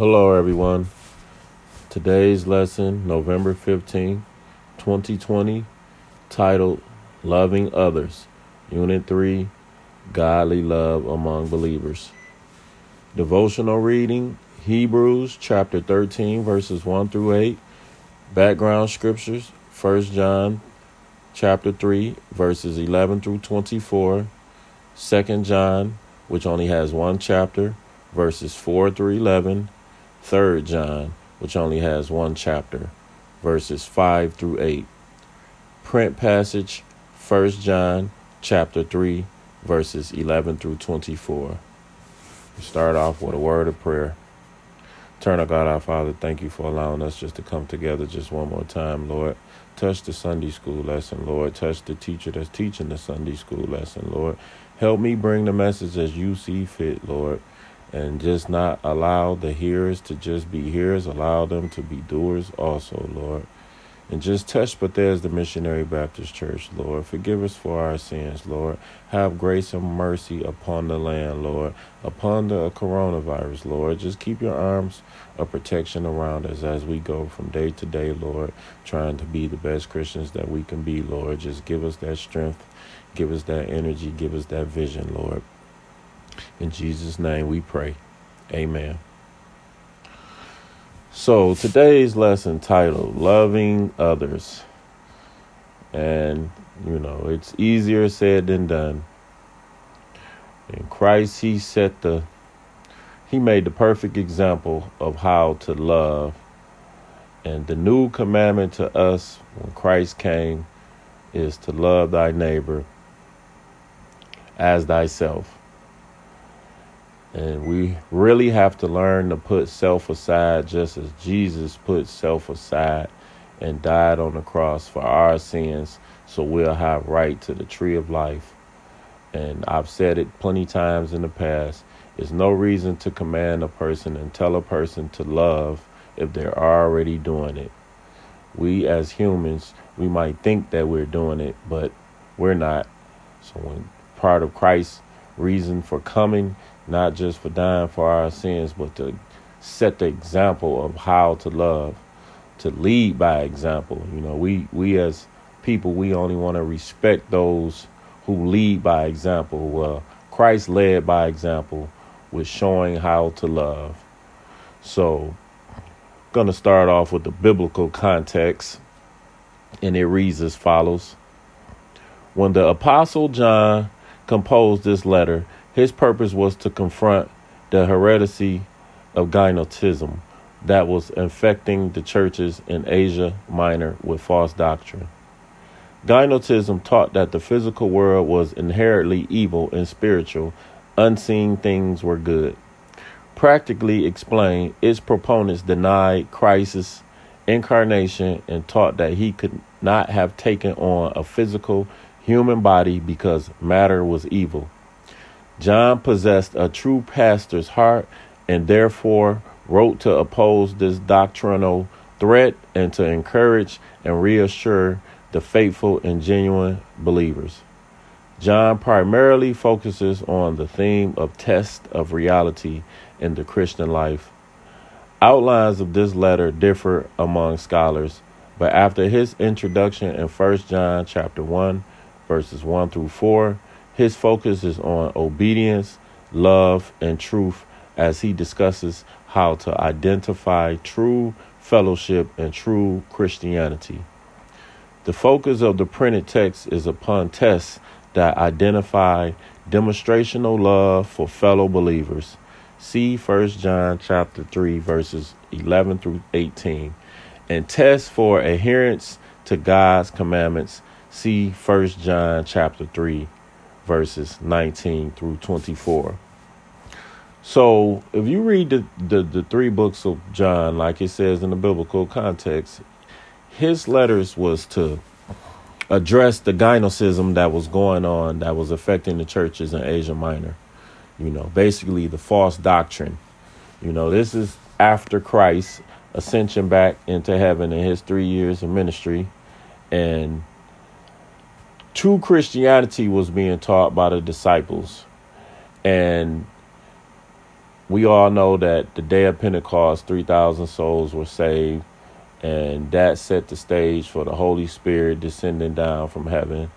Hello, everyone. Today's lesson, November 15, 2020, titled Loving Others, Unit 3 Godly Love Among Believers. Devotional reading, Hebrews chapter 13, verses 1 through 8. Background scriptures, 1 John chapter 3, verses 11 through 24. 2 John, which only has one chapter, verses 4 through 11. 3 John, which only has one chapter, verses 5 through 8. Print passage 1 John chapter 3, verses 11 through 24. We start off with a word of prayer. Turn, God, our Father, thank you for allowing us just to come together just one more time, Lord. Touch the Sunday school lesson, Lord. Touch the teacher that's teaching the Sunday school lesson, Lord. Help me bring the message as you see fit, Lord and just not allow the hearers to just be hearers, allow them to be doers also, Lord. And just touch but there's the Missionary Baptist Church, Lord. Forgive us for our sins, Lord. Have grace and mercy upon the land, Lord. Upon the coronavirus, Lord. Just keep your arms of protection around us as we go from day to day, Lord, trying to be the best Christians that we can be, Lord. Just give us that strength, give us that energy, give us that vision, Lord. In Jesus' name we pray. Amen. So today's lesson titled Loving Others. And, you know, it's easier said than done. In Christ, He set the, He made the perfect example of how to love. And the new commandment to us when Christ came is to love thy neighbor as thyself. And we really have to learn to put self aside just as Jesus put self aside and died on the cross for our sins so we'll have right to the tree of life. And I've said it plenty times in the past. There's no reason to command a person and tell a person to love if they're already doing it. We as humans, we might think that we're doing it, but we're not. So when part of Christ's reason for coming not just for dying for our sins, but to set the example of how to love, to lead by example. You know, we we as people, we only want to respect those who lead by example. Well, Christ led by example with showing how to love. So, going to start off with the biblical context, and it reads as follows When the Apostle John composed this letter, his purpose was to confront the heresy of Gnosticism that was infecting the churches in Asia Minor with false doctrine. Gnosticism taught that the physical world was inherently evil and spiritual, unseen things were good. Practically explained, its proponents denied Christ's incarnation and taught that he could not have taken on a physical human body because matter was evil. John possessed a true pastor's heart and therefore wrote to oppose this doctrinal threat and to encourage and reassure the faithful and genuine believers. John primarily focuses on the theme of test of reality in the Christian life. Outlines of this letter differ among scholars, but after his introduction in 1 John chapter 1 verses 1 through 4, his focus is on obedience, love, and truth as he discusses how to identify true fellowship and true Christianity. The focus of the printed text is upon tests that identify demonstrational love for fellow believers. See 1 John chapter 3 verses 11 through 18 and tests for adherence to God's commandments. See 1 John chapter 3 verses 19 through 24. So, if you read the, the, the, three books of John, like it says in the biblical context, his letters was to address the Gnosticism that was going on that was affecting the churches in Asia Minor. You know, basically the false doctrine. You know, this is after Christ's ascension back into heaven in his three years of ministry. And true Christianity was being taught by the disciples. And we all know that the day of Pentecost, 3,000 souls were saved, and that set the stage for the Holy Spirit descending down from heaven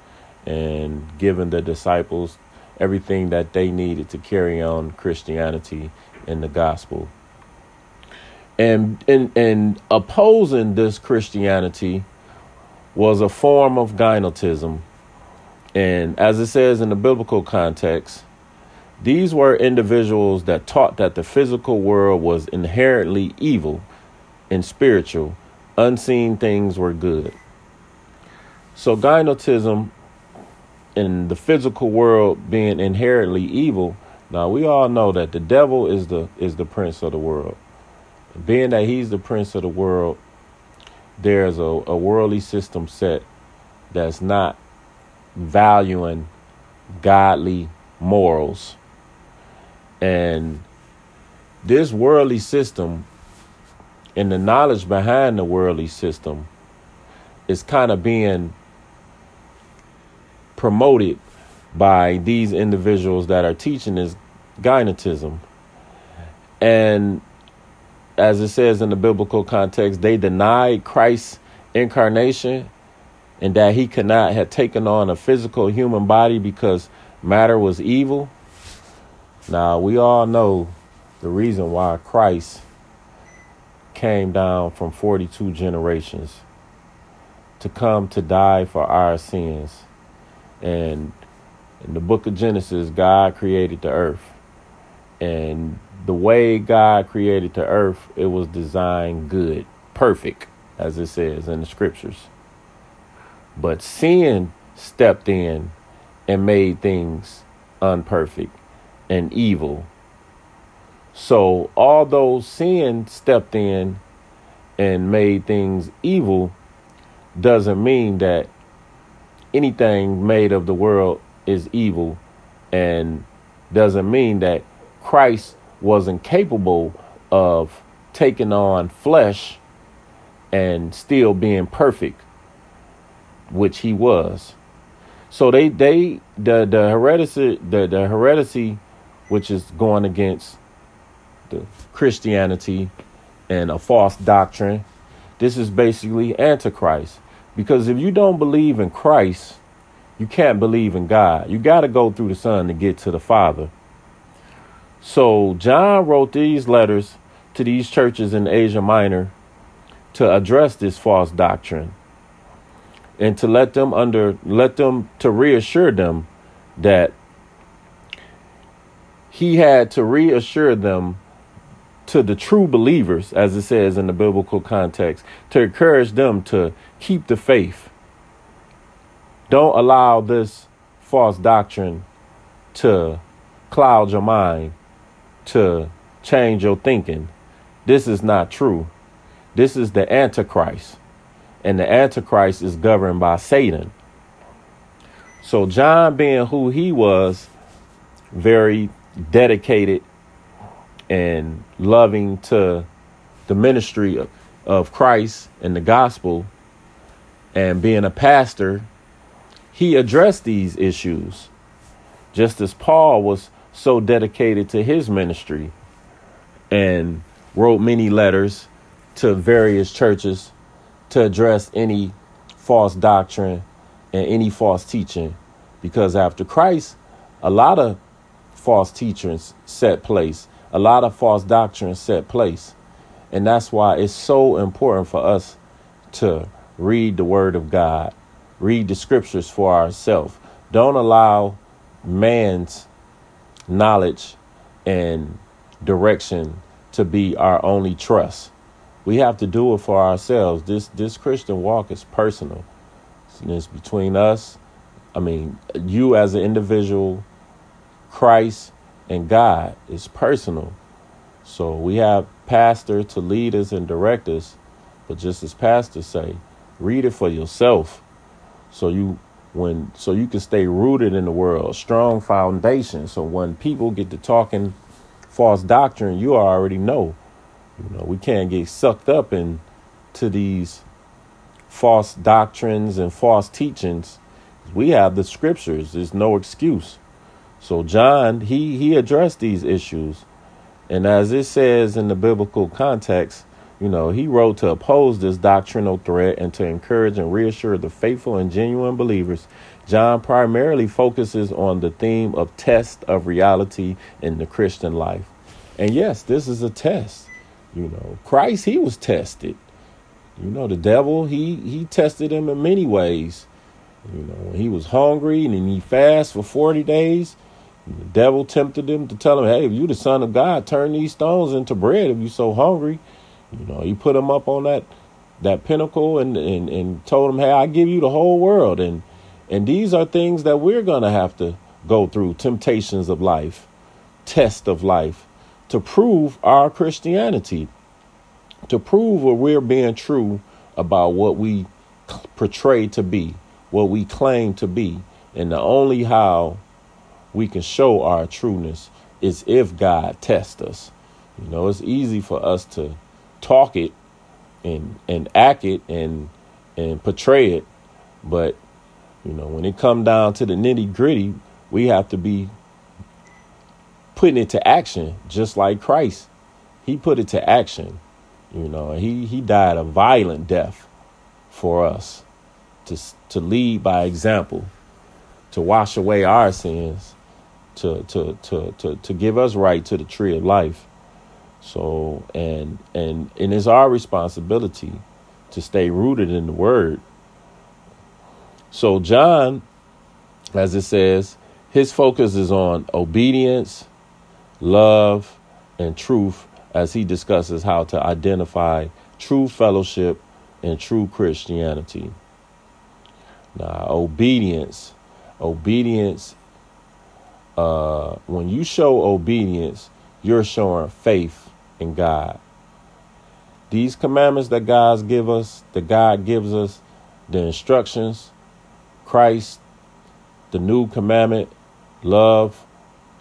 and giving the disciples everything that they needed to carry on Christianity and the gospel. And, and, and opposing this Christianity was a form of gynotism. And as it says in the biblical context, these were individuals that taught that the physical world was inherently evil and spiritual, unseen things were good. So, gynotism in the physical world being inherently evil, now we all know that the devil is the is the prince of the world. Being that he's the prince of the world, there's a, a worldly system set that's not valuing godly morals. And this worldly system and the knowledge behind the worldly system is kind of being promoted by these individuals that are teaching this gynotism. And as it says in the biblical context, they denied Christ's incarnation and that he could not have taken on a physical human body because matter was evil. Now, we all know the reason why Christ came down from 42 generations to come to die for our sins. And in the book of Genesis, God created the earth. And the way God created the earth, it was designed good, perfect, as it says in the scriptures. But sin stepped in and made things unperfect and evil. So, although sin stepped in and made things evil, doesn't mean that anything made of the world is evil and doesn't mean that Christ wasn't capable of taking on flesh and still being perfect, which he was. So they they the the heresy the, the heresy which is going against the Christianity and a false doctrine. This is basically antichrist. Because if you don't believe in Christ, you can't believe in God. You got to go through the Son to get to the Father. So John wrote these letters to these churches in Asia Minor to address this false doctrine and to let them under let them to reassure them that he had to reassure them to the true believers as it says in the biblical context to encourage them to keep the faith don't allow this false doctrine to cloud your mind to change your thinking. This is not true. This is the Antichrist. And the Antichrist is governed by Satan. So, John, being who he was, very dedicated and loving to the ministry of, of Christ and the gospel, and being a pastor, he addressed these issues. Just as Paul was so dedicated to his ministry and wrote many letters to various churches to address any false doctrine and any false teaching. Because after Christ, a lot of false teachings set place, a lot of false doctrines set place. And that's why it's so important for us to read the Word of God, read the scriptures for ourselves. Don't allow man's knowledge and direction to be our only trust. We have to do it for ourselves. This this Christian walk is personal. It's between us. I mean, you as an individual, Christ and God is personal. So we have pastor to lead us and direct us, but just as pastors say, read it for yourself. So you when so you can stay rooted in the world, strong foundation. So when people get to talking false doctrine, you already know. You know, we can't get sucked up into these false doctrines and false teachings. We have the scriptures. There's no excuse. So John, he he addressed these issues And as it says in the biblical context, you know, he wrote to oppose this doctrinal threat and to encourage and reassure the faithful and genuine believers. John primarily focuses on the theme of test of reality in the Christian life. And yes, this is a test. You know, Christ, he was tested. You know, the devil, he he tested him in many ways. You know, when he was hungry and he fasted for 40 days, the devil tempted him to tell him, hey, if you the son of God, turn these stones into bread if you're so hungry. You know, he put him up on that that pinnacle and, and, and told him, hey, I give you the whole world. And and these are things that we're gonna have to go through, temptations of life, test of life, to prove our Christianity, to prove what we're being true about what we portray to be what we claim to be. And the only how we can show our trueness is if God tests us. You know, it's easy for us to talk it and and act it and and portray it, but you know, when it come down to the nitty gritty, we have to be putting it to action, just like Christ. He put it to action. You know, he he died a violent death for us to to lead by example, to wash away our sins, to to to to to give us right to the tree of life. So and and and it's our responsibility to stay rooted in the word. So John, as it says, his focus is on obedience, love, and truth as he discusses how to identify true fellowship and true Christianity. Now, obedience, obedience, uh, when you show obedience, you're showing faith in God. These commandments that God give us, that God gives us, the instructions, Christ, the new commandment, love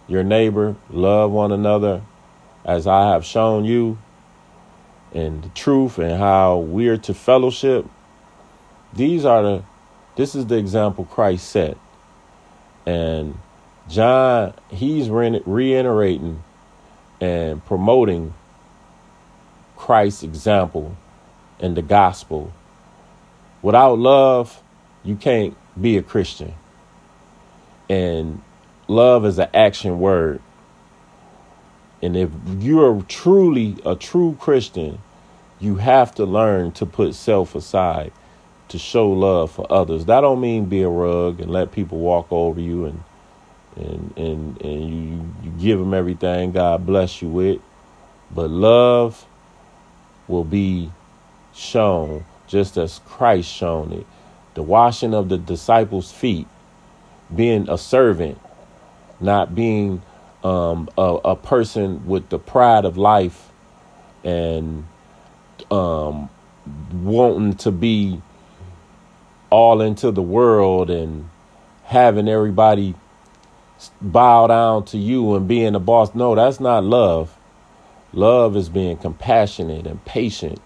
your neighbor, love one another as I have shown you, and the truth and how we're to fellowship. These are the this is the example Christ set. And John, he's reiterating and promoting Christ's example in the gospel. Without love, you can't be a Christian. And love is an action word. And if you're truly a true Christian, you have to learn to put self aside to show love for others. That don't mean be a rug and let people walk over you and and and and you you give them everything God bless you with. But love will be shown just as Christ shown it. The washing of the disciples' feet, being a servant, not being um, a, a person with the pride of life and um, wanting to be all into the world and having everybody bow down to you and being the boss. No, that's not love. Love is being compassionate and patient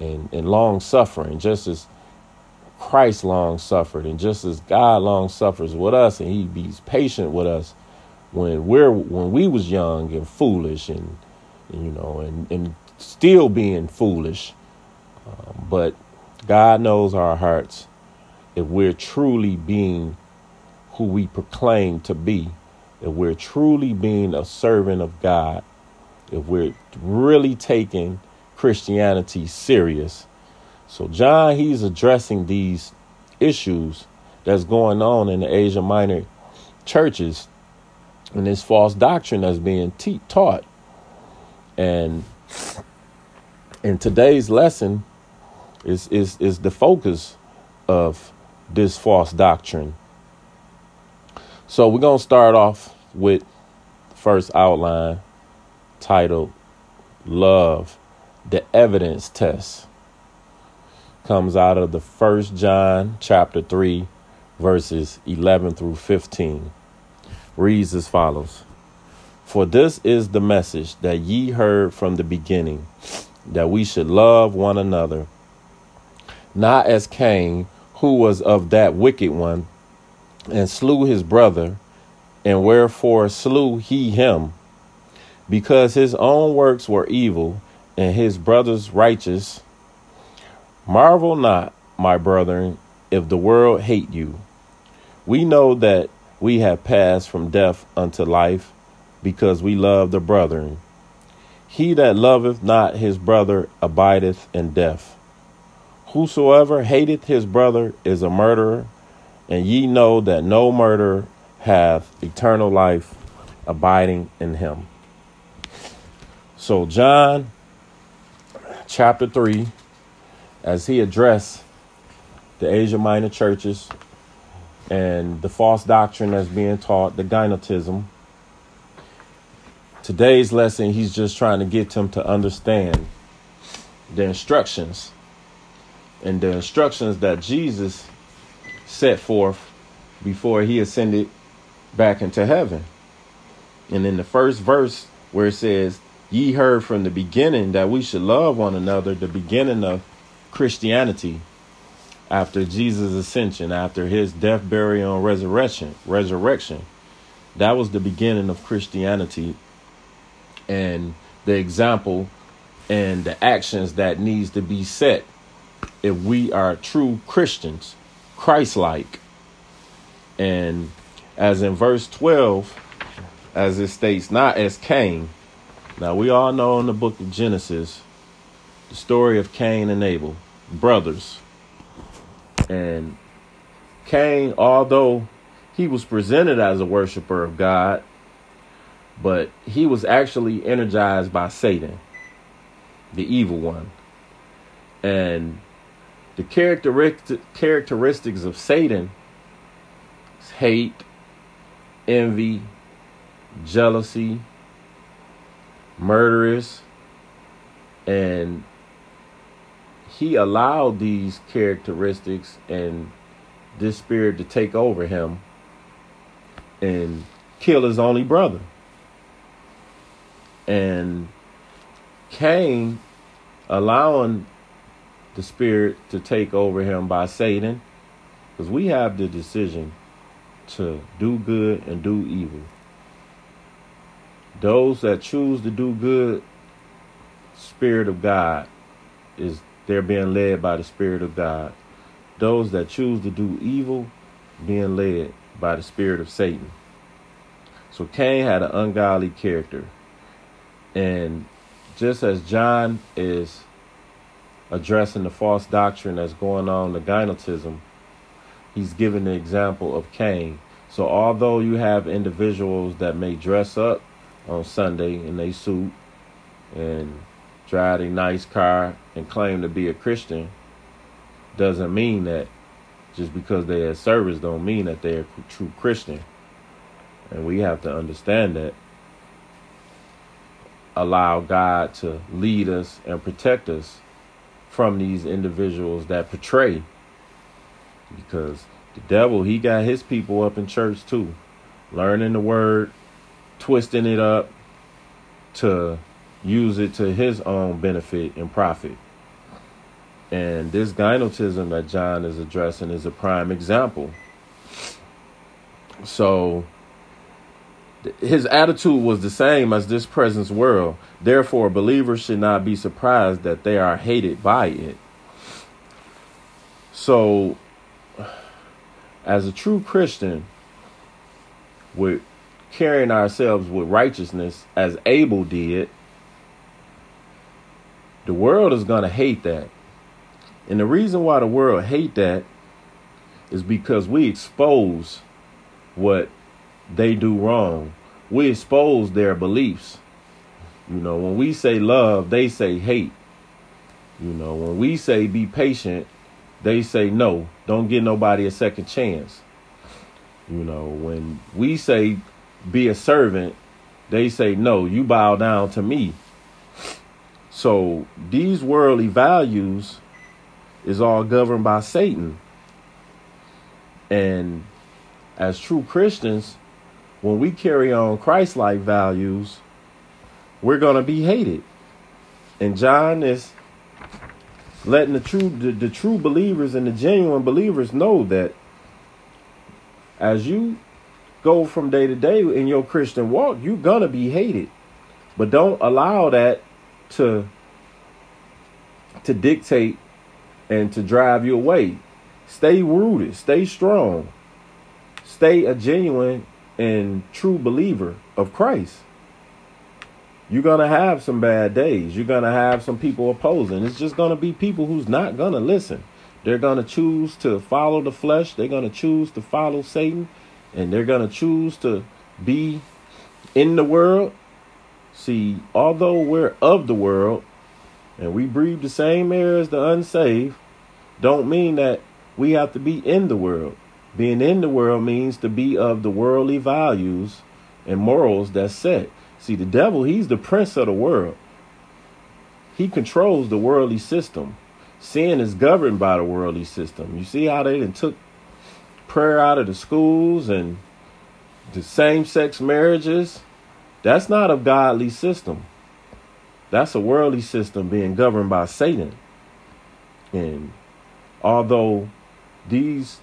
and, and long suffering, just as Christ long suffered and just as God long suffers with us and he be patient with us when we're when we was young and foolish and, and you know and, and still being foolish. Um, but God knows our hearts if we're truly being who we proclaim to be, if we're truly being a servant of God, if we're really taking Christianity serious. So, John, he's addressing these issues that's going on in the Asia Minor churches and this false doctrine that's being te- taught. And in today's lesson is, is, is the focus of this false doctrine. So we're going to start off with the first outline titled Love, the Evidence Test. Comes out of the first John chapter 3 verses 11 through 15. Reads as follows. For this is the message that ye heard from the beginning, that we should love one another, not as Cain who was of that wicked one, and slew his brother, and wherefore slew he him. because his own works were evil and his brothers righteous. Marvel not, my brethren, if the world hate you. We know that we have passed from death unto life because we love the brethren. He that loveth not his brother abideth in death. Whosoever hateth his brother is a murderer, and ye know that no murderer hath eternal life abiding in him. So, John chapter 3, as he addressed the Asia Minor churches and the false doctrine that's being taught, the gynotism, today's lesson, he's just trying to get them to understand the instructions and the instructions that Jesus set forth before he ascended back into heaven. And in the first verse, where it says, Ye heard from the beginning that we should love one another, the beginning of Christianity after Jesus' ascension, after his death, burial, and resurrection, resurrection. That was the beginning of Christianity and the example and the actions that needs to be set if we are true Christians, Christ like. And as in verse 12, as it states, not as Cain. Now, we all know in the book of Genesis the story of Cain and Abel, brothers. And Cain, although he was presented as a worshiper of God, but he was actually energized by Satan, the evil one. And the characteristics of Satan hate, envy, jealousy, murderous, and he allowed these characteristics and this spirit to take over him and kill his only brother. And Cain allowing the spirit to take over him by Satan, because we have the decision to do good and do evil. Those that choose to do good, Spirit of God is they're being led by the Spirit of God. Those that choose to do evil, being led by the Spirit of Satan. So Cain had an ungodly character. And just as John is addressing the false doctrine that's going on, the gynotism, he's giving the example of Cain. So although you have individuals that may dress up on Sunday in a suit and drive a nice car and claim to be a Christian, doesn't mean that just because they're service don't mean that they're a true Christian. And we have to understand that. Allow God to lead us and protect us from these individuals that portray. Because the devil, he got his people up in church too, learning the word, twisting it up to use it to his own benefit and profit. And this gynotism that John is addressing is a prime example. So his attitude was the same as this present world. Therefore, believers should not be surprised that they are hated by it. So, as a true Christian, we're carrying ourselves with righteousness as Abel did. The world is going to hate that. And the reason why the world hate that is because we expose what they do wrong. We expose their beliefs. You know, when we say love, they say hate. You know, when we say be patient, they say no, don't give nobody a second chance. You know, when we say be a servant, they say no, you bow down to me. So these worldly values is all governed by Satan. And as true Christians, when we carry on Christ like values, we're going to be hated. And John is letting the true the, the true believers and the genuine believers know that as you go from day to day in your Christian walk, you're gonna be hated But don't allow that to to dictate and to drive you away. Stay rooted, stay strong. Stay a genuine and true believer of Christ. You're going to have some bad days. You're going to have some people opposing. It's just going to be people who's not going to listen. They're going to choose to follow the flesh. They're going to choose to follow Satan. And they're going to choose to be in the world. See, although we're of the world and we breathe the same air as the unsaved, don't mean that we have to be in the world. Being in the world means to be of the worldly values and morals that's set. See, the devil, he's the prince of the world. He controls the worldly system. Sin is governed by the worldly system. You see how they done took prayer out of the schools and the same sex marriages? That's not a godly system. That's a worldly system being governed by Satan. And although these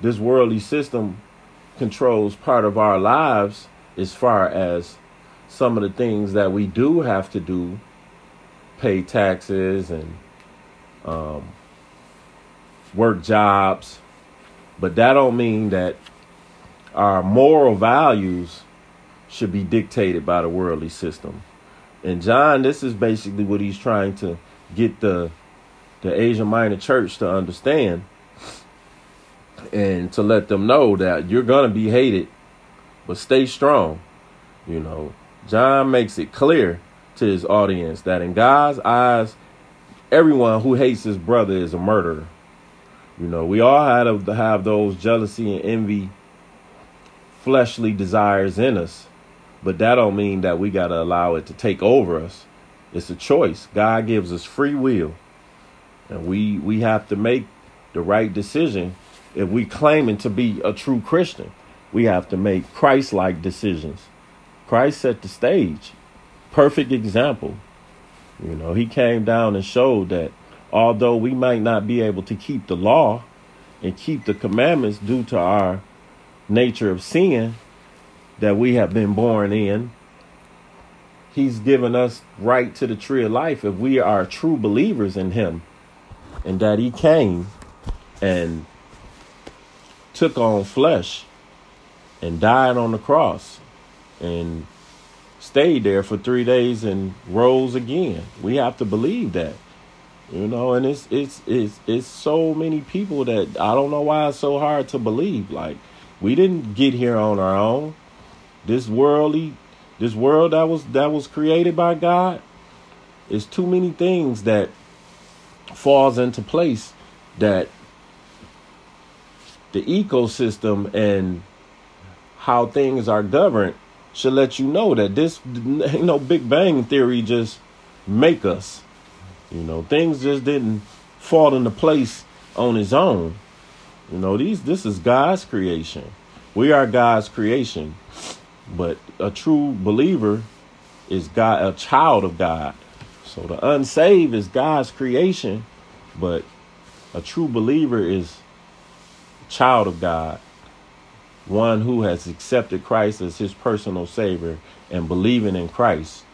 this worldly system controls part of our lives as far as some of the things that we do have to do pay taxes and um, work jobs. But that don't mean that our moral values should be dictated by the worldly system. And john this is basically what he's trying to get the the asia minor church to understand and to let them know that you're to be hated, but stay strong. You know, John makes it clear to his audience that in God's eyes, everyone who hates his brother is a murderer. You know, we all had to have those jealousy and envy, fleshly desires in us, but that don't mean that we got to allow it to take over us. It's a choice. God gives us free will, and we we have to make the right decision if we claiming to be a true Christian, we have to make Christ-like decisions. Christ set the stage. Perfect example. You know, he came down and showed that although we might not be able to keep the law and keep the commandments due to our nature of sin that we have been born in, he's given us right to the tree of life if we are true believers in him and that he came and took on flesh and died on the cross and stayed there for three days and rose again. We have to believe that. You know, and it's it's it's it's so many people that I don't know why it's so hard to believe. Like we didn't get here on our own. This worldly this world that was that was created by God is too many things that falls into place that the ecosystem and how things are governed should let you know that this you know big bang theory just make us. You know things just didn't fall into place on its own. You know these this is god's creation. We are god's creation. But a true believer is god a child of god so the unsaved is god's creation but a true believer is child of God, one who has accepted Christ as his personal Savior and believing in Christ.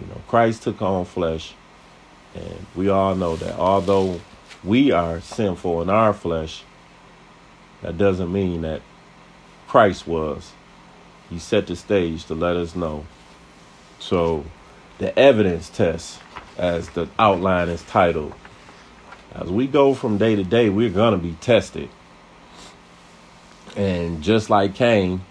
You know, Christ took on flesh, and we all know that although we are sinful in our flesh, that doesn't mean that Christ was. He set the stage to let us know. So, the evidence test, as the outline is titled, as we go from day to day, we're going to be tested. And just like Cain,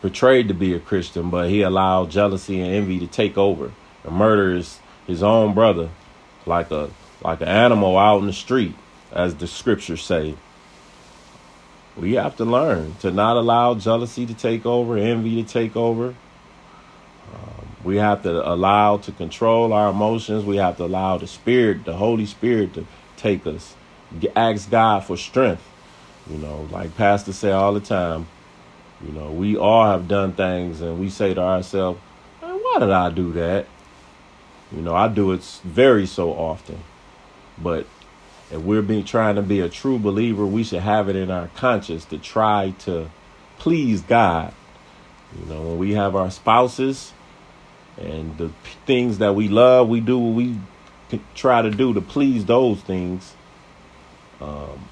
portrayed to be a Christian, but he allowed jealousy and envy to take over and murder his, his own brother like a like an animal out in the street, as the scriptures say. We have to learn to not allow jealousy to take over, envy to take over. We have to allow to control our emotions. We have to allow the Spirit, the Holy Spirit, to take us. Ask God for strength you know, like pastors say all the time, you know, we all have done things and we say to ourselves, why did I do that? You know, I do it very so often. But if we're being trying to be a true believer, we should have it in our conscience to try to please God. You know, when we have our spouses, And the things that we love, we do what we try to do to please those things. Um,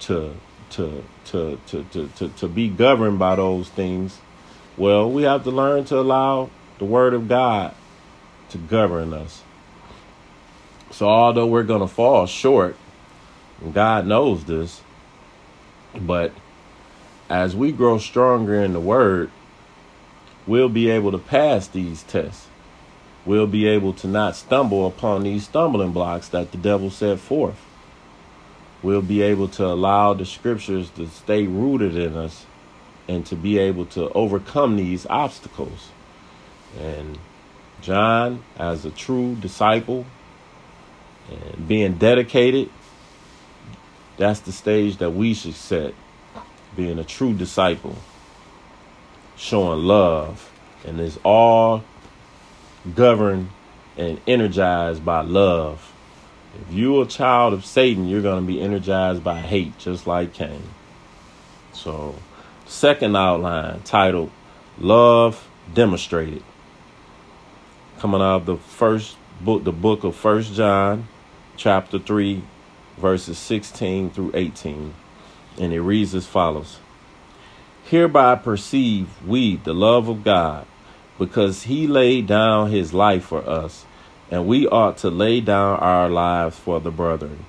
to, to to to to to to be governed by those things. Well, we have to learn to allow the Word of God to govern us. So, although we're going to fall short, God knows this, but as we grow stronger in the Word, we'll be able to pass these tests. We'll be able to not stumble upon these stumbling blocks that the devil set forth. We'll be able to allow the scriptures to stay rooted in us and to be able to overcome these obstacles. And John, as a true disciple and being dedicated, that's the stage that we should set. Being a true disciple, showing love, and it's all governed and energized by love. If you're a child of Satan, you're going to be energized by hate, just like Cain. So, second outline titled Love Demonstrated coming out of the first book, the book of First John, chapter 3, verses 16 through 18. And it reads as follows Hereby perceive we the love of God, because he laid down his life for us, and we ought to lay down our lives for the brethren.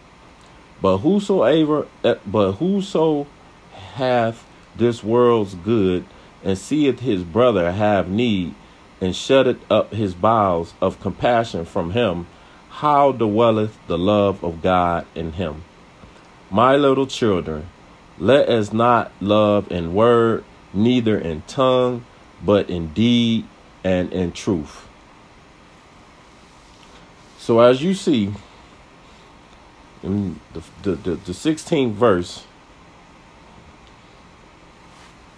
But whosoever eh, but whoso hath this world's good and seeth his brother have need and shutteth up his bowels of compassion from him, how dwelleth the love of God in him? My little children, let us not love in word, neither in tongue, but in deed and in truth. So, as you see in the, the, the, the 16th verse,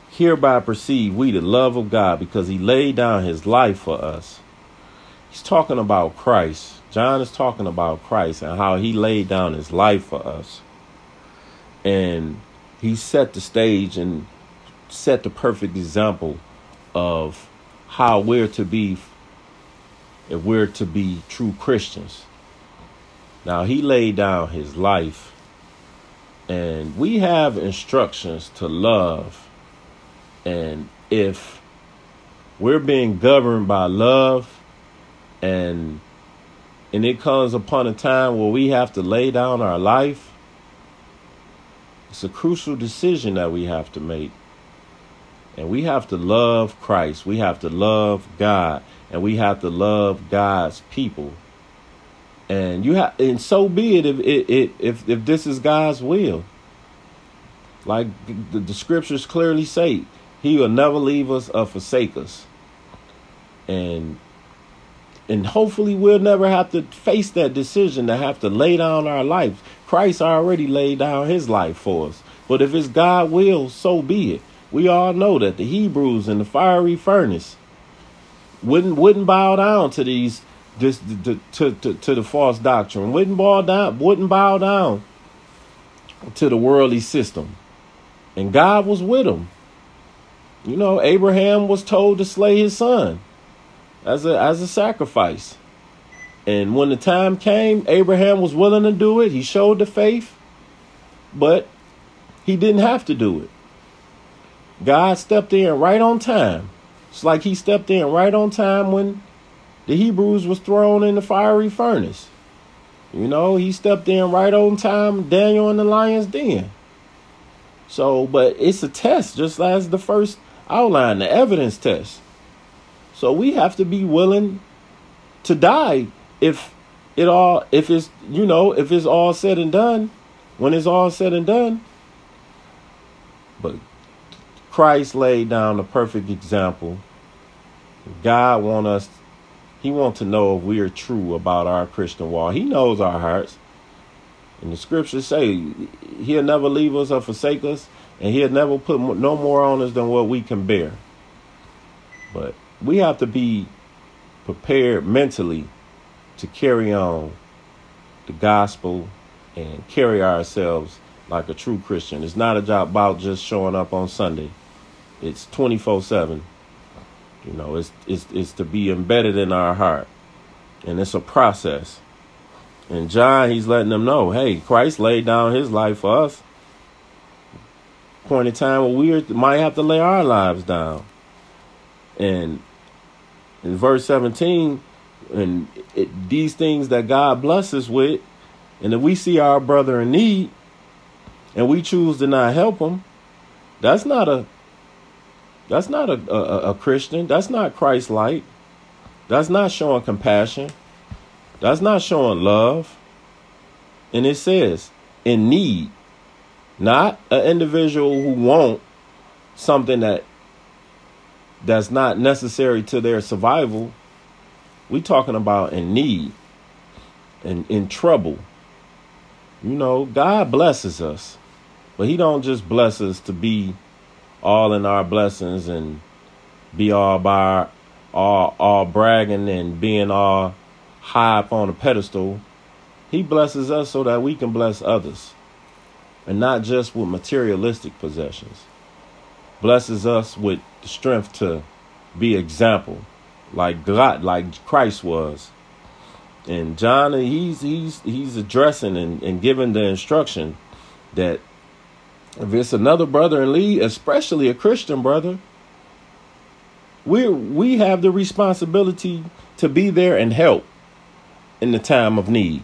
hereby perceive we the love of God because he laid down his life for us. He's talking about Christ. John is talking about Christ and how he laid down his life for us. And he set the stage and set the perfect example of how we're to be if we're to be true Christians. Now, he laid down his life, and we have instructions to love and if we're being governed by love and and it comes upon a time where we have to lay down our life, it's a crucial decision that we have to make. And we have to love Christ. We have to love God. And we have to love God's people. And you have and so be it if if if, if this is God's will. Like the, the scriptures clearly say, he will never leave us or forsake us. And and hopefully we'll never have to face that decision to have to lay down our life. Christ already laid down his life for us. But if it's God will, so be it. We all know that the Hebrews in the fiery furnace wouldn't wouldn't bow down to these this to, to, to, to the false doctrine. Wouldn't bow down wouldn't bow down to the worldly system. And God was with them. You know, Abraham was told to slay his son as a as a sacrifice. And when the time came, Abraham was willing to do it. He showed the faith, but he didn't have to do it. God stepped in right on time. It's like he stepped in right on time when the Hebrews was thrown in the fiery furnace. You know, he stepped in right on time, Daniel in the lion's den. So, but it's a test, just as the first outline, the evidence test. So we have to be willing to die if it all if it's you know, if it's all said and done, when it's all said and done. But Christ laid down the perfect example. God want us he wants to know if we are true about our Christian walk. He knows our hearts. And the scriptures say he'll never leave us or forsake us and he'll never put no more on us than what we can bear. But we have to be prepared mentally to carry on the gospel and carry ourselves like a true Christian. It's not a job about just showing up on Sunday. It's 24/7. You know, it's it's it's to be embedded in our heart. And it's a process. And John, he's letting them know, hey, Christ laid down his life for us. Point in time where we might have to lay our lives down. And in verse 17, and it, these things that God blesses with, and if we see our brother in need and we choose to not help him, that's not a that's not a, a, a Christian. That's not Christ like. That's not showing compassion. That's not showing love. And it says, in need, not an individual who want something that that's not necessary to their survival. We talking about in need and in trouble. You know, God blesses us, but He don't just bless us to be all in our blessings and be all by all all bragging and being all high up on a pedestal. He blesses us so that we can bless others. And not just with materialistic possessions. Blesses us with the strength to be example, like God, like Christ was. And John, he's he's he's addressing and, and giving the instruction that if it's another brother in lead, especially a Christian brother, we we have the responsibility to be there and help in the time of need.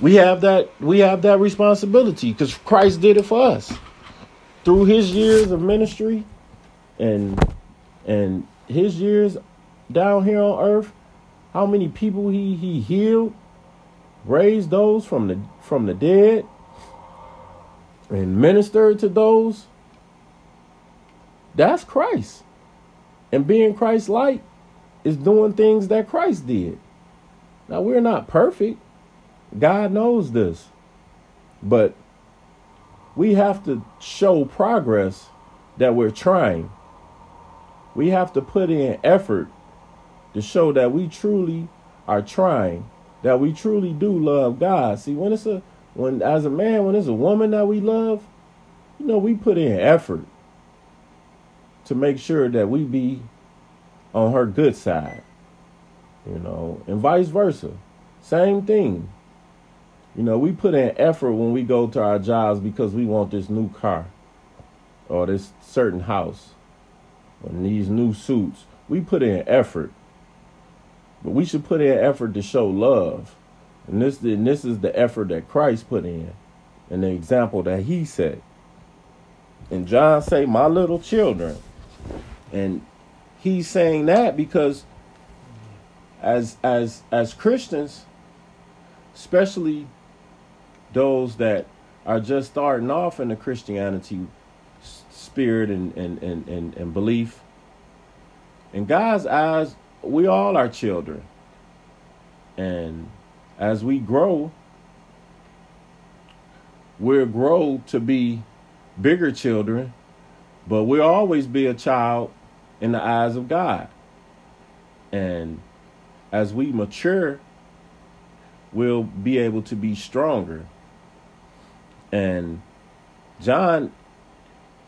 We have that we have that responsibility because Christ did it for us through his years of ministry and and his years down here on earth. How many people he he healed, raised those from the from the dead, and ministered to those, that's Christ. And being Christ like is doing things that Christ did. Now, we're not perfect. God knows this. But we have to show progress that we're trying. We have to put in effort to show that we truly are trying, that we truly do love God. See, when it's a when as a man, when it's a woman that we love, you know, we put in effort to make sure that we be on her good side. You know, and vice versa. Same thing. You know, we put in effort when we go to our jobs because we want this new car or this certain house or these new suits. We put in effort. But we should put in effort to show love and this, and this is the effort that Christ put in and the example that he set. And John say, my little children. And he's saying that because as as as Christians, especially those that are just starting off in the Christianity spirit and, and, and, and, and belief, in God's eyes, we all are children. And as we grow, we'll grow to be bigger children, but we'll always be a child in the eyes of God. And as we mature, we'll be able to be stronger. And John,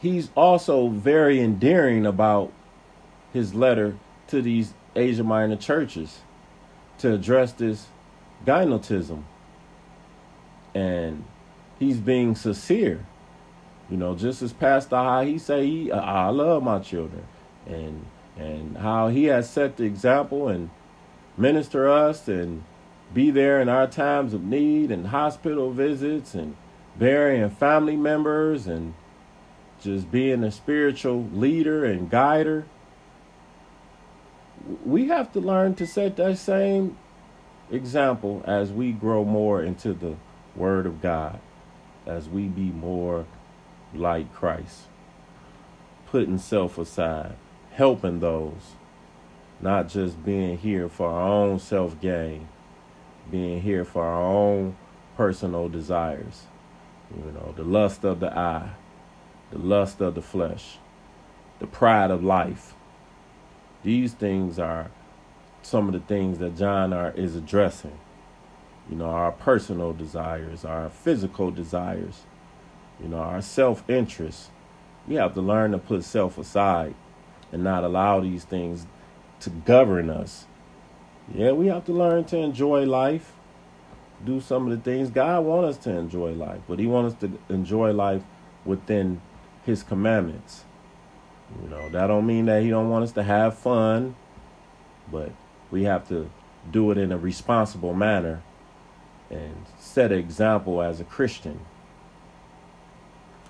he's also very endearing about his letter to these Asia Minor churches to address this Gnosticism. And he's being sincere. You know, just as Pastor how he say he uh, I love my children and and how he has set the example and minister us and be there in our times of need and hospital visits and burying family members and just being a spiritual leader and guider. We have to learn to set that same example as we grow more into the Word of God, as we be more like Christ, putting self aside, helping those, not just being here for our own self gain, being here for our own personal desires. You know, the lust of the eye, the lust of the flesh, the pride of life. These things are some of the things that John are, is addressing. You know, our personal desires, our physical desires, you know, our self interest. We have to learn to put self aside and not allow these things to govern us. Yeah, we have to learn to enjoy life, do some of the things God wants us to enjoy life, but He wants us to enjoy life within His commandments. You know, that don't mean that He don't want us to have fun, but we have to do it in a responsible manner and set an example as a Christian.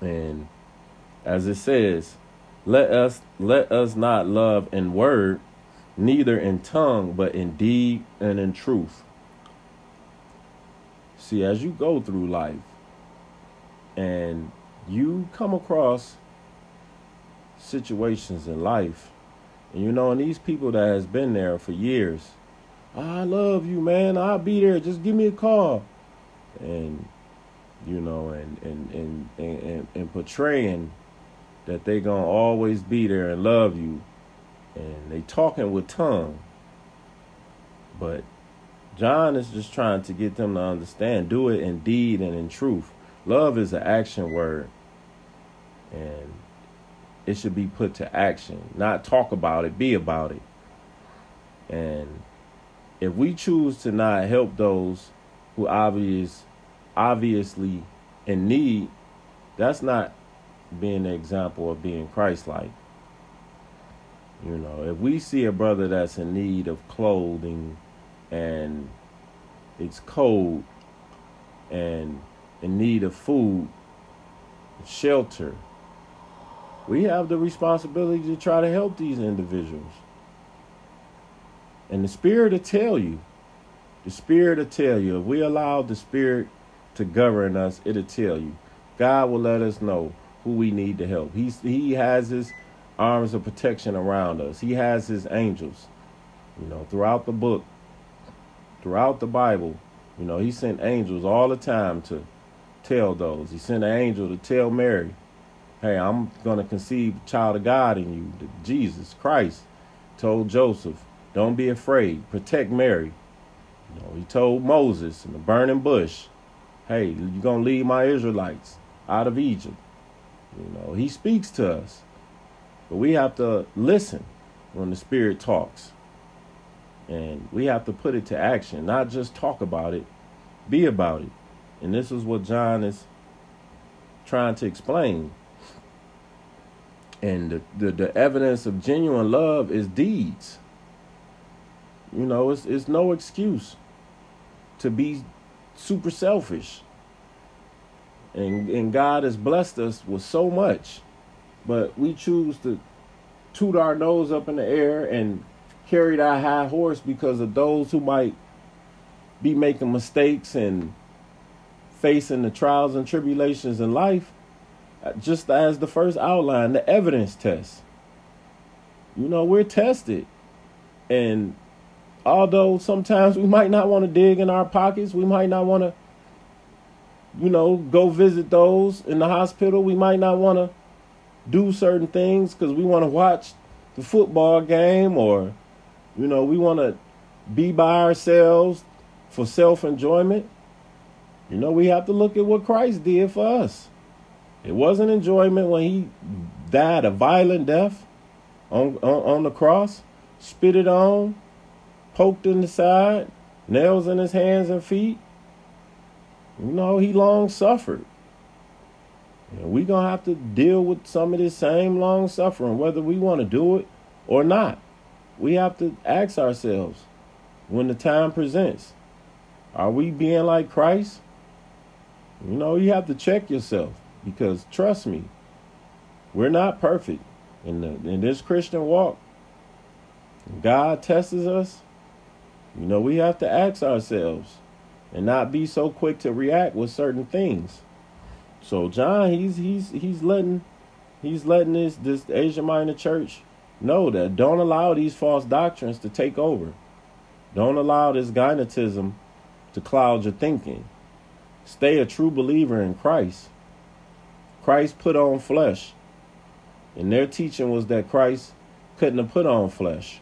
And as it says, let us let us not love in word, neither in tongue, but in deed and in truth. See, as you go through life and you come across situations in life, and you know, and these people that has been there for years, I love you, man. I'll be there. Just give me a call. And you know, and and and and, and, and portraying that they gonna always be there and love you, and they talking with tongue. But John is just trying to get them to understand: do it in deed and in truth. Love is an action word, and it should be put to action, not talk about it, be about it. And if we choose to not help those who obvious obviously in need, that's not being an example of being Christ like. You know, if we see a brother that's in need of clothing and it's cold and in need of food, shelter, we have the responsibility to try to help these individuals. And the Spirit will tell you. The Spirit will tell you. If we allow the Spirit to govern us, it'll tell you. God will let us know who we need to help. He's, he has his arms of protection around us. He has his angels. You know, throughout the book, throughout the Bible, you know, he sent angels all the time to tell those. He sent an angel to tell Mary, hey, I'm going to conceive a child of God in you, Jesus Christ. Told Joseph, don't be afraid. Protect Mary. You know, he told Moses in the burning bush, hey, you're going to lead my Israelites out of Egypt. You know, he speaks to us. But we have to listen when the Spirit talks. And we have to put it to action, not just talk about it, be about it. And this is what John is trying to explain. And the, the, the evidence of genuine love is deeds. You know, it's it's no excuse to be super selfish. And and God has blessed us with so much, but we choose to toot our nose up in the air and carry that high horse because of those who might be making mistakes and facing the trials and tribulations in life, just as the first outline, the evidence test. You know, we're tested. And although sometimes we might not want to dig in our pockets, we might not want to, you know, go visit those in the hospital. We might not want to do certain things because we want to watch the football game or, you know, we want to be by ourselves for self enjoyment. You know, we have to look at what Christ did for us. It wasn't enjoyment when he died a violent death on, on, on the cross, spit it on, poked in the side, nails in his hands and feet. You know, he long suffered. And we're gonna have to deal with some of this same long suffering, whether we want to do it or not. We have to ask ourselves when the time presents, are we being like Christ? You know, you have to check yourself because trust me, we're not perfect in the in this Christian walk. God tests us. You know, we have to ask ourselves and not be so quick to react with certain things. So John, he's he's he's letting he's letting this this Asia Minor church know that don't allow these false doctrines to take over. Don't allow this Gnosticism to cloud your thinking. Stay a true believer in Christ. Christ put on flesh. And their teaching was that Christ couldn't have put on flesh.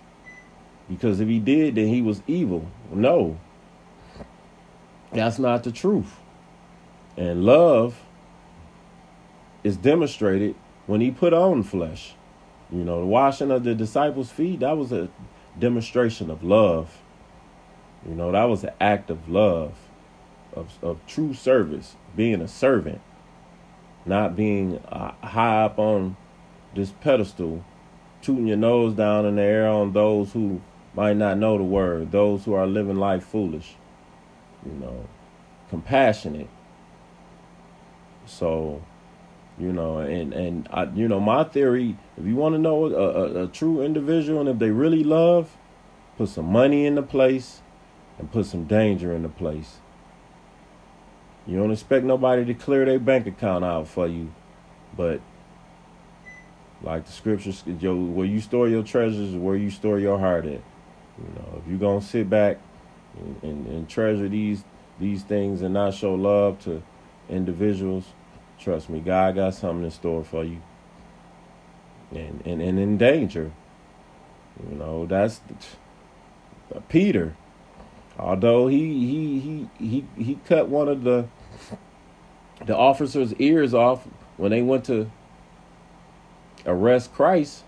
Because if he did, then he was evil. No. That's not the truth. And love is demonstrated when he put on flesh. You know, the washing of the disciples' feet, that was a demonstration of love. You know, that was an act of love, of, of true service, being a servant, not being uh, high up on this pedestal, tooting your nose down in the air on those who might not know the word, those who are living life foolish. You know, compassionate. So, you know, and and I, you know, my theory, if you want to know a, a, a true individual and if they really love, put some money in the place and put some danger in the place. You don't expect nobody to clear their bank account out for you, but like the scriptures, yo, where you store your treasures is where you store your heart at. You know, if you're gonna sit back and, and, and treasure these these things and not show love to individuals, trust me, God got something in store for you. And and, and in danger. You know, that's Peter. Although he he he he he cut one of the the officers' ears off when they went to arrest Christ.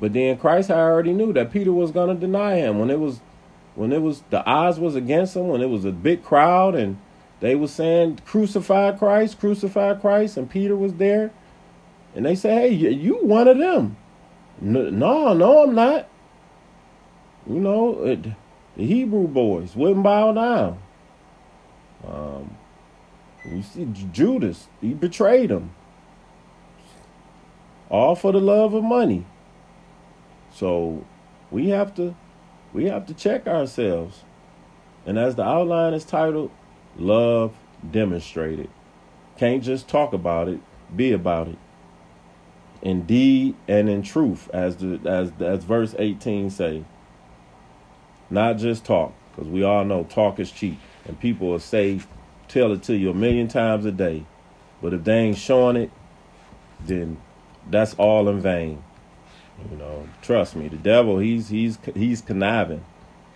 But then Christ I already knew that Peter was gonna deny him when it was when it was the odds was against him, when it was a big crowd and they were saying crucify Christ, crucify Christ, and Peter was there, and they say, "Hey, you one of them?" No, no, I'm not. You know, it, the Hebrew boys wouldn't bow down. Um, you see Judas, he betrayed him. All for the love of money. So we have to we have to check ourselves. And as the outline is titled, Love Demonstrated. Can't just talk about it, be about it. In deed and in truth, as the as as verse 18 say. Not just talk, because we all know talk is cheap. And people will say, tell it to you a million times a day. But if they ain't showing it, then that's all in vain. You know, trust me, the devil, he's he's he's conniving.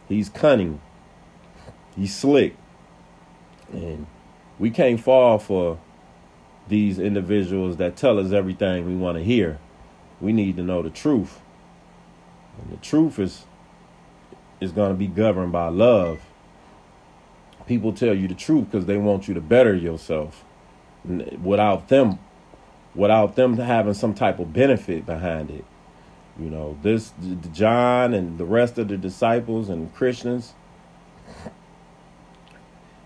He's cunning. He's slick. And we can't fall for these individuals that tell us everything we want to hear. We need to know the truth. And the truth is is going to be governed by love. People tell you the truth because they want you to better yourself without them without them having some type of benefit behind it. You know, this John and the rest of the disciples and Christians,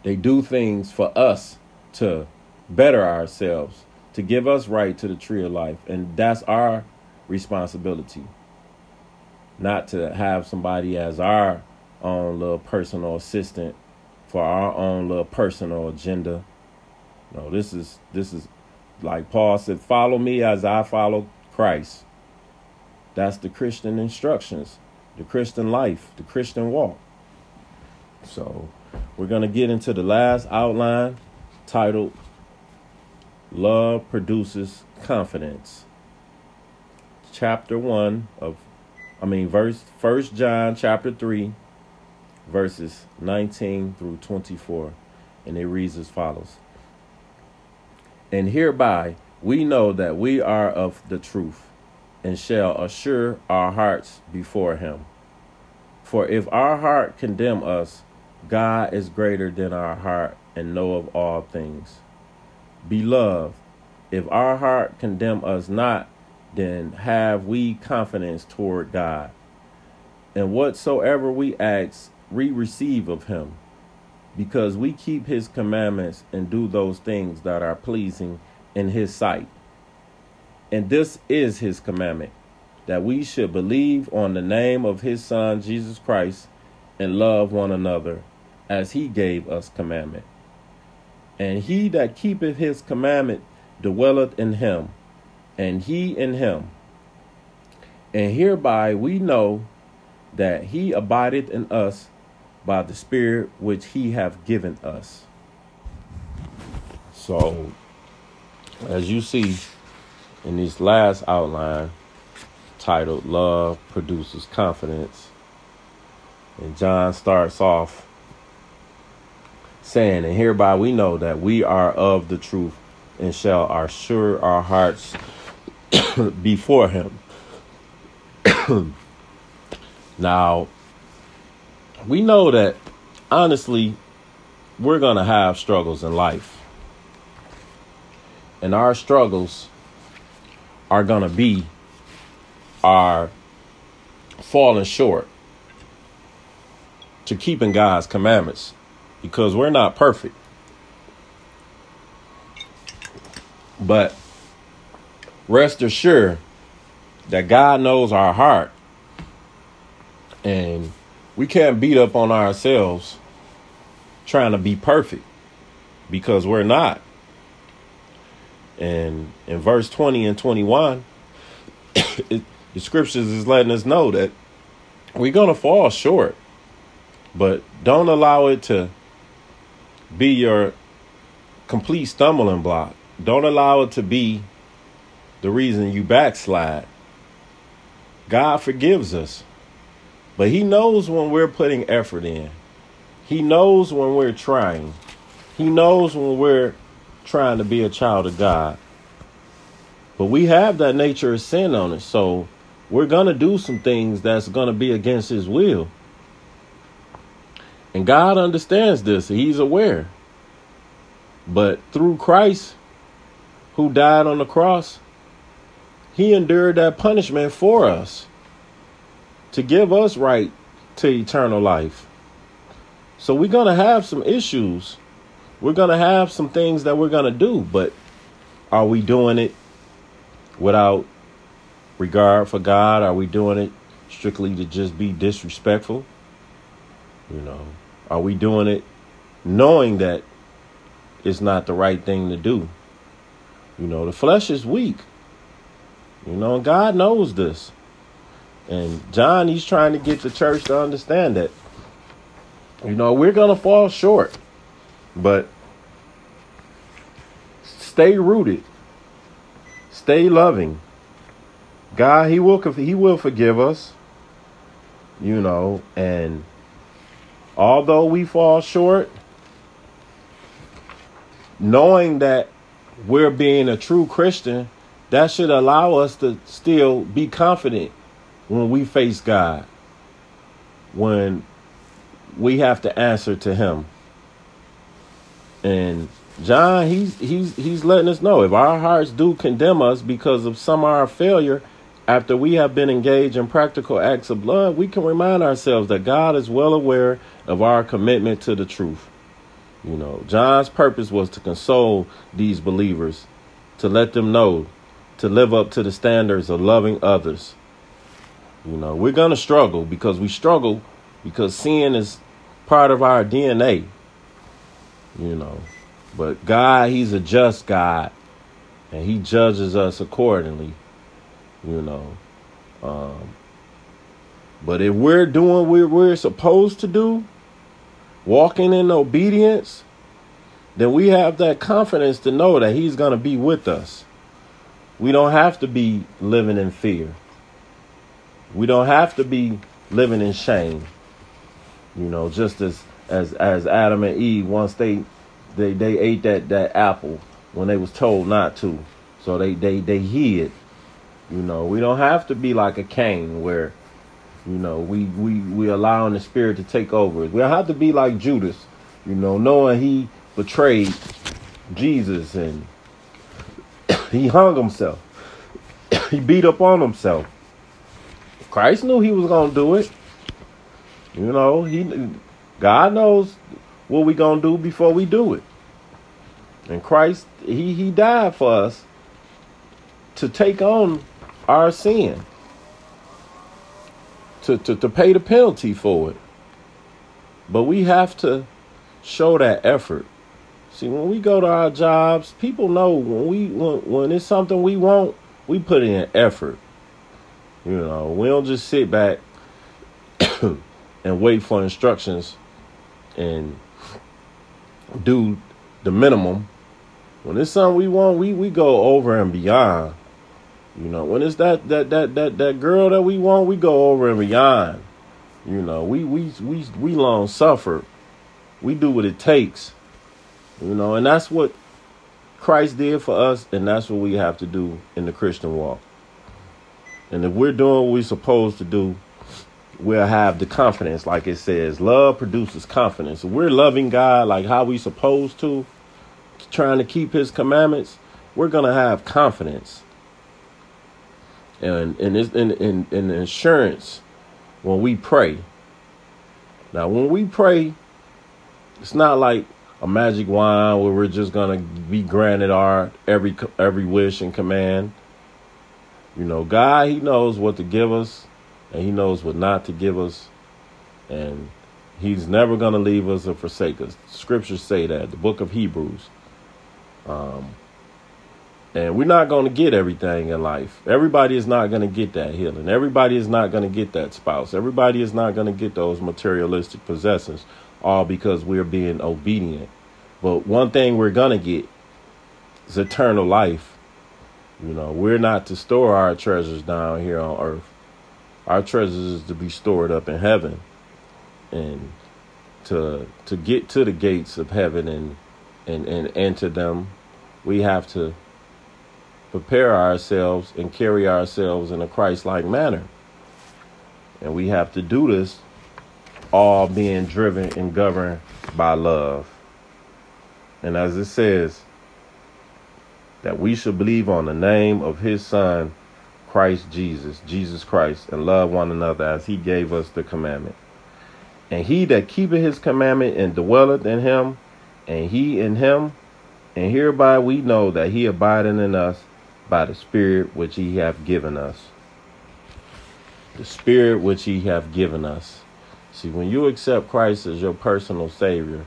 they do things for us to better ourselves, to give us right to the tree of life. And that's our responsibility. Not to have somebody as our own little personal assistant for our own little personal agenda. No, this is this is like Paul said, follow me as I follow Christ. That's the Christian instructions, the Christian life, the Christian walk. So we're going to get into the last outline titled Love Produces Confidence. Chapter 1 of I mean verse 1 John chapter 3 verses 19 through 24 and it reads as follows. And hereby we know that we are of the truth and shall assure our hearts before him. For if our heart condemn us, God is greater than our heart and know of all things. Beloved, if our heart condemn us not, then have we confidence toward God. And whatsoever we ask, we receive of him, because we keep his commandments and do those things that are pleasing in his sight. And this is his commandment that we should believe on the name of his Son, Jesus Christ, and love one another as he gave us commandment. And he that keepeth his commandment dwelleth in him, and he in him. And hereby we know that he abideth in us by the Spirit which he hath given us. So, as you see, in this last outline titled Love Produces Confidence. And John starts off saying, And hereby we know that we are of the truth and shall assure our hearts before him. now, we know that honestly, we're going to have struggles in life. And our struggles are going to be our falling short to keeping God's commandments because we're not perfect. But rest assured that God knows our heart and we can't beat up on ourselves trying to be perfect because we're not. And in verse 20 and 21, it, the scriptures is letting us know that we're going to fall short. But don't allow it to be your complete stumbling block. Don't allow it to be the reason you backslide. God forgives us. But He knows when we're putting effort in. He knows when we're trying. He knows when we're trying to be a child of God. But we have that nature of sin on us. So we're going to do some things that's going to be against His will. And God understands this. He's aware. But through Christ, who died on the cross, He endured that punishment for us to give us right to eternal life. So we're going to have some issues. We're going to have some things that we're going to do, but are we doing it without regard for God? Are we doing it strictly to just be disrespectful? You know, are we doing it knowing that it's not the right thing to do? You know, the flesh is weak. You know, God knows this. And John, he's trying to get the church to understand that, you know, we're going to fall short, but stay rooted, stay loving. God, he will he will forgive us, you know, and although we fall short, knowing that we're being a true Christian, that should allow us to still be confident when we face God, when we have to answer to him. And John, he's he's he's letting us know if our hearts do condemn us because of some of our failure after we have been engaged in practical acts of love, we can remind ourselves that God is well aware of our commitment to the truth. You know, John's purpose was to console these believers, to let them know to live up to the standards of loving others you know, we're going to struggle because we struggle because sin is part of our DNA. You know, but God, He's a just God and He judges us accordingly. You know, um, but if we're doing what we're supposed to do, walking in obedience, then we have that confidence to know that He's going to be with us. We don't have to be living in fear. We don't have to be living in shame. You know, just as as as Adam and Eve once they they they ate that that apple when they was told not to. So they they they hid. You know, we don't have to be like a Cain where you know, we we we allowing the spirit to take over. We don't have to be like Judas, you know, knowing he betrayed Jesus and he hung himself. he beat up on himself. Christ knew he was gonna do it. You know, he God knows what we gonna do before we do it. And Christ, he he died for us to take on our sin. To, to, to pay the penalty for it. But we have to show that effort. See, when we go to our jobs, people know when we when, when it's something we want, we put in effort. You know, we don't just sit back and wait for instructions and do the minimum. When it's something we want, we, we go over and beyond. You know, when it's that that that that that girl that we want, we go over and beyond. You know, we we we we long suffer. We do what it takes. You know, and that's what Christ did for us, and that's what we have to do in the Christian walk. And if we're doing what we're supposed to do, we'll have the confidence, like it says. Love produces confidence. If we're loving God like how we supposed to, trying to keep his commandments, we're gonna have confidence. And and in in in insurance when we pray. Now when we pray, it's not like a magic wand where we're just gonna be granted our every every wish and command. You know, God, He knows what to give us, and He knows what not to give us, and He's never gonna leave us or forsake us. Scriptures say that. The Book of Hebrews. Um, and we're not going to get everything in life. Everybody is not going to get that healing. Everybody is not going to get that spouse. Everybody is not going to get those materialistic possessions, all because we're being obedient. But one thing we're going to get is eternal life. You know, we're not to store our treasures down here on earth. Our treasures is to be stored up in heaven. And to to get to the gates of heaven and and, and enter them, we have to prepare ourselves and carry ourselves in a Christ like manner. And we have to do this all being driven and governed by love. And as it says, that we should believe on the name of his Son, Christ Jesus, Jesus Christ, and love one another as he gave us the commandment. And he that keepeth his commandment and dwelleth in him, and he in him, and hereby we know that he abideth in us by the Spirit which He hath given us. The Spirit which He hath given us. See, when you accept Christ as your personal Savior,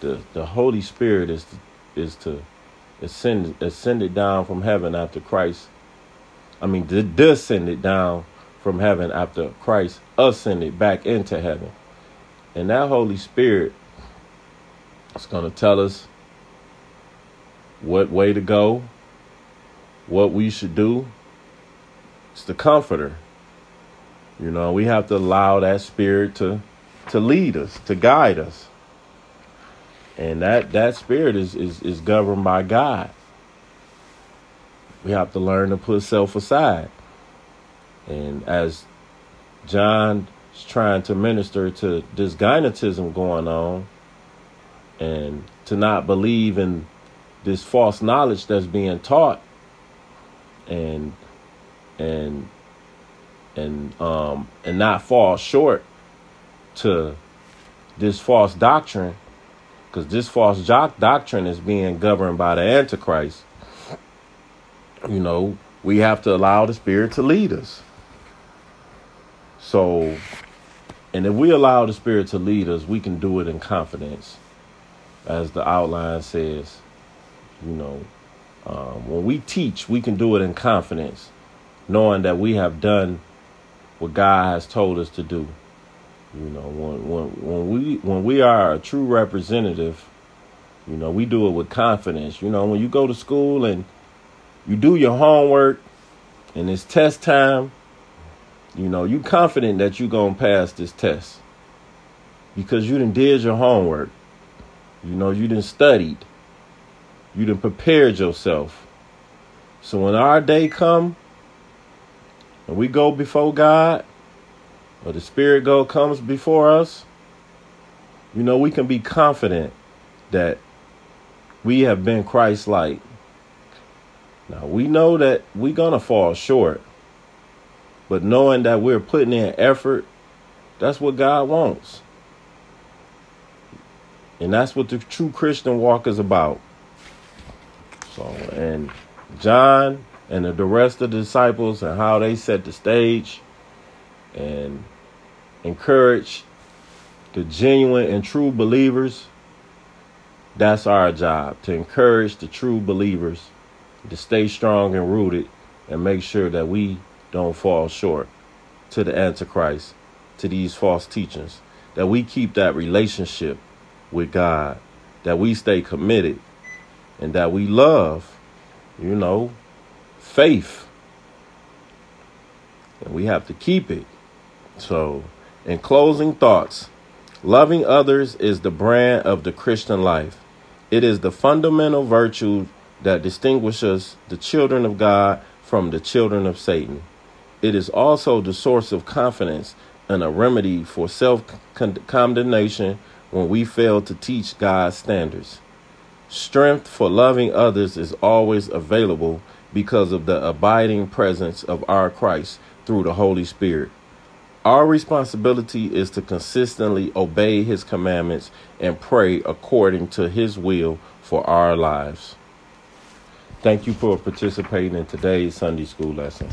the the Holy Spirit is to, is to ascend ascended down from heaven after Christ. I mean, descended down from heaven after Christ ascended back into heaven, and that Holy Spirit is going to tell us what way to go, what we should do. It's the comforter. You know, we have to allow that spirit to to lead us, to guide us. And that that spirit is is, is governed by God. We have to learn to put self aside. And as John is trying to minister to this Gnosticism going on and to not believe in this false knowledge that's being taught and and and um and not fall short to this false doctrine because this false doctrine is being governed by the antichrist. You know we have to allow the spirit to lead us. So and if we allow the spirit to lead us we can do it in confidence as the outline says you know. Um, when we teach, we can do it in confidence, knowing that we have done what God has told us to do. You know, when when when we when we are a true representative, you know, we do it with confidence. You know, when you go to school and you do your homework and it's test time, you know, you confident that you're gonna pass this test. Because you didn't did your homework. You know, you didn't studied. You done prepared yourself. So when our day come and we go before God, or the Spirit go comes before us, you know, we can be confident that we have been Christ like. Now we know that we're gonna fall short. But knowing that we're putting in effort, that's what God wants. And that's what the true Christian walk is about. So, and John and the rest of the disciples and how they set the stage and encourage the genuine and true believers. That's our job to encourage the true believers to stay strong and rooted and make sure that we don't fall short to the Antichrist, to these false teachings, that we keep that relationship with God, that we stay committed and that we love, you know, faith. And we have to keep it. So, in closing thoughts, loving others is the brand of the Christian life. It is the fundamental virtue that distinguishes the children of God from the children of Satan. It is also the source of confidence and a remedy for self condemnation when we fail to teach God's standards. Strength for loving others is always available because of the abiding presence of our Christ through the Holy Spirit. Our responsibility is to consistently obey His commandments and pray according to His will for our lives. Thank you for participating in today's Sunday school lesson.